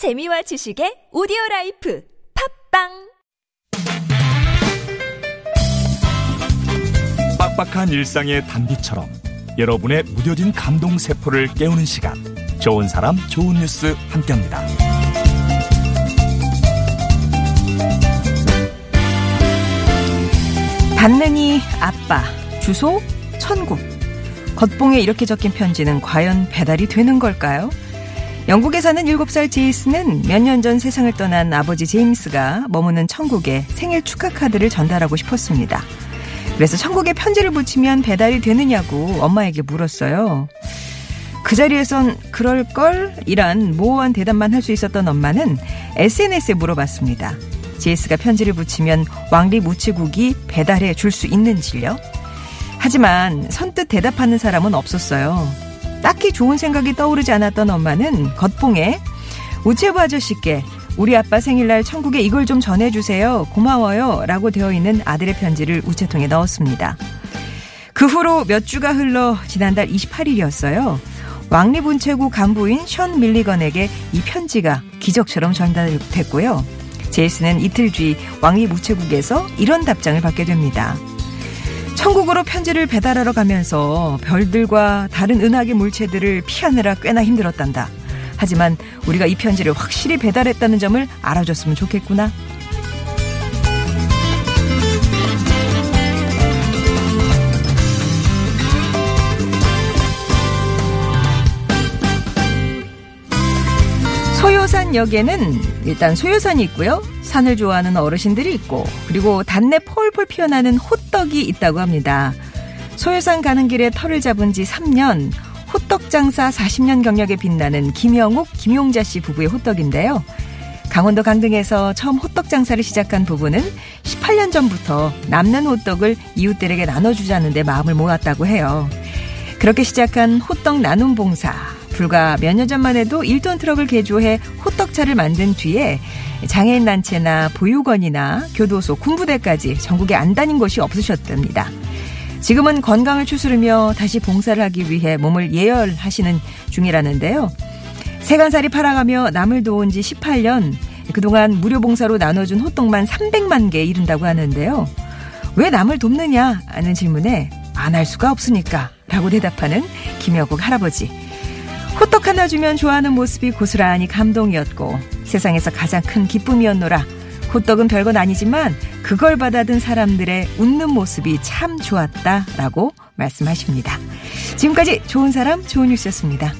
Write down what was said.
재미와 지식의 오디오 라이프 팟빵 빡빡한 일상의 단비처럼 여러분의 무뎌진 감동 세포를 깨우는 시간 좋은 사람 좋은 뉴스 함께합니다. 단능이 아빠 주소 천국 겉봉에 이렇게 적힌 편지는 과연 배달이 되는 걸까요? 영국에 사는 7살 제이스는 몇 년 전 세상을 떠난 아버지 제임스가 머무는 천국에 생일 축하 카드를 전달하고 싶었습니다. 그래서 천국에 편지를 붙이면 배달이 되느냐고 엄마에게 물었어요. 그 자리에선 그럴걸? 이란 모호한 대답만 할 수 있었던 엄마는 SNS에 물어봤습니다. 제이스가 편지를 붙이면 왕리 무치국이 배달해 줄 수 있는지요? 하지만 선뜻 대답하는 사람은 없었어요. 딱히 좋은 생각이 떠오르지 않았던 엄마는 겉봉에 우체부 아저씨께 우리 아빠 생일날 천국에 이걸 좀 전해주세요. 고마워요. 라고 되어 있는 아들의 편지를 우체통에 넣었습니다. 그 후로 몇 주가 흘러 지난달 28일이었어요. 왕립운체구 간부인 션 밀리건에게 이 편지가 기적처럼 전달됐고요. 제이스는 이틀 뒤 왕립 우체국에서 이런 답장을 받게 됩니다. 천국으로 편지를 배달하러 가면서 별들과 다른 은하계 물체들을 피하느라 꽤나 힘들었단다. 하지만 우리가 이 편지를 확실히 배달했다는 점을 알아줬으면 좋겠구나. 소요산역에는 일단 소요산이 있고요. 산을 좋아하는 어르신들이 있고 그리고 단내 폴폴 피어나는 호떡이 있다고 합니다. 소요산 가는 길에 터를 잡은 지 3년 호떡 장사 40년 경력에 빛나는 김영욱, 김용자 씨 부부의 호떡인데요. 강원도 강등에서 처음 호떡 장사를 시작한 부부는 18년 전부터 남는 호떡을 이웃들에게 나눠주자는데 마음을 모았다고 해요. 그렇게 시작한 호떡 나눔 봉사. 불과 몇 년 전만 해도 1톤 트럭을 개조해 호떡차를 만든 뒤에 장애인 단체나 보육원이나 교도소, 군부대까지 전국에 안 다닌 곳이 없으셨답니다. 지금은 건강을 추스르며 다시 봉사를 하기 위해 몸을 예열하시는 중이라는데요. 세간살이 팔아가며 남을 도운 지 18년, 그동안 무료 봉사로 나눠준 호떡만 300만 개 이른다고 하는데요. 왜 남을 돕느냐? 하는 질문에 안 할 수가 없으니까 라고 대답하는 김여국 할아버지. 호떡 하나 주면 좋아하는 모습이 고스란히 감동이었고 세상에서 가장 큰 기쁨이었노라. 호떡은 별건 아니지만 그걸 받아든 사람들의 웃는 모습이 참 좋았다라고 말씀하십니다. 지금까지 좋은 사람 좋은 뉴스였습니다.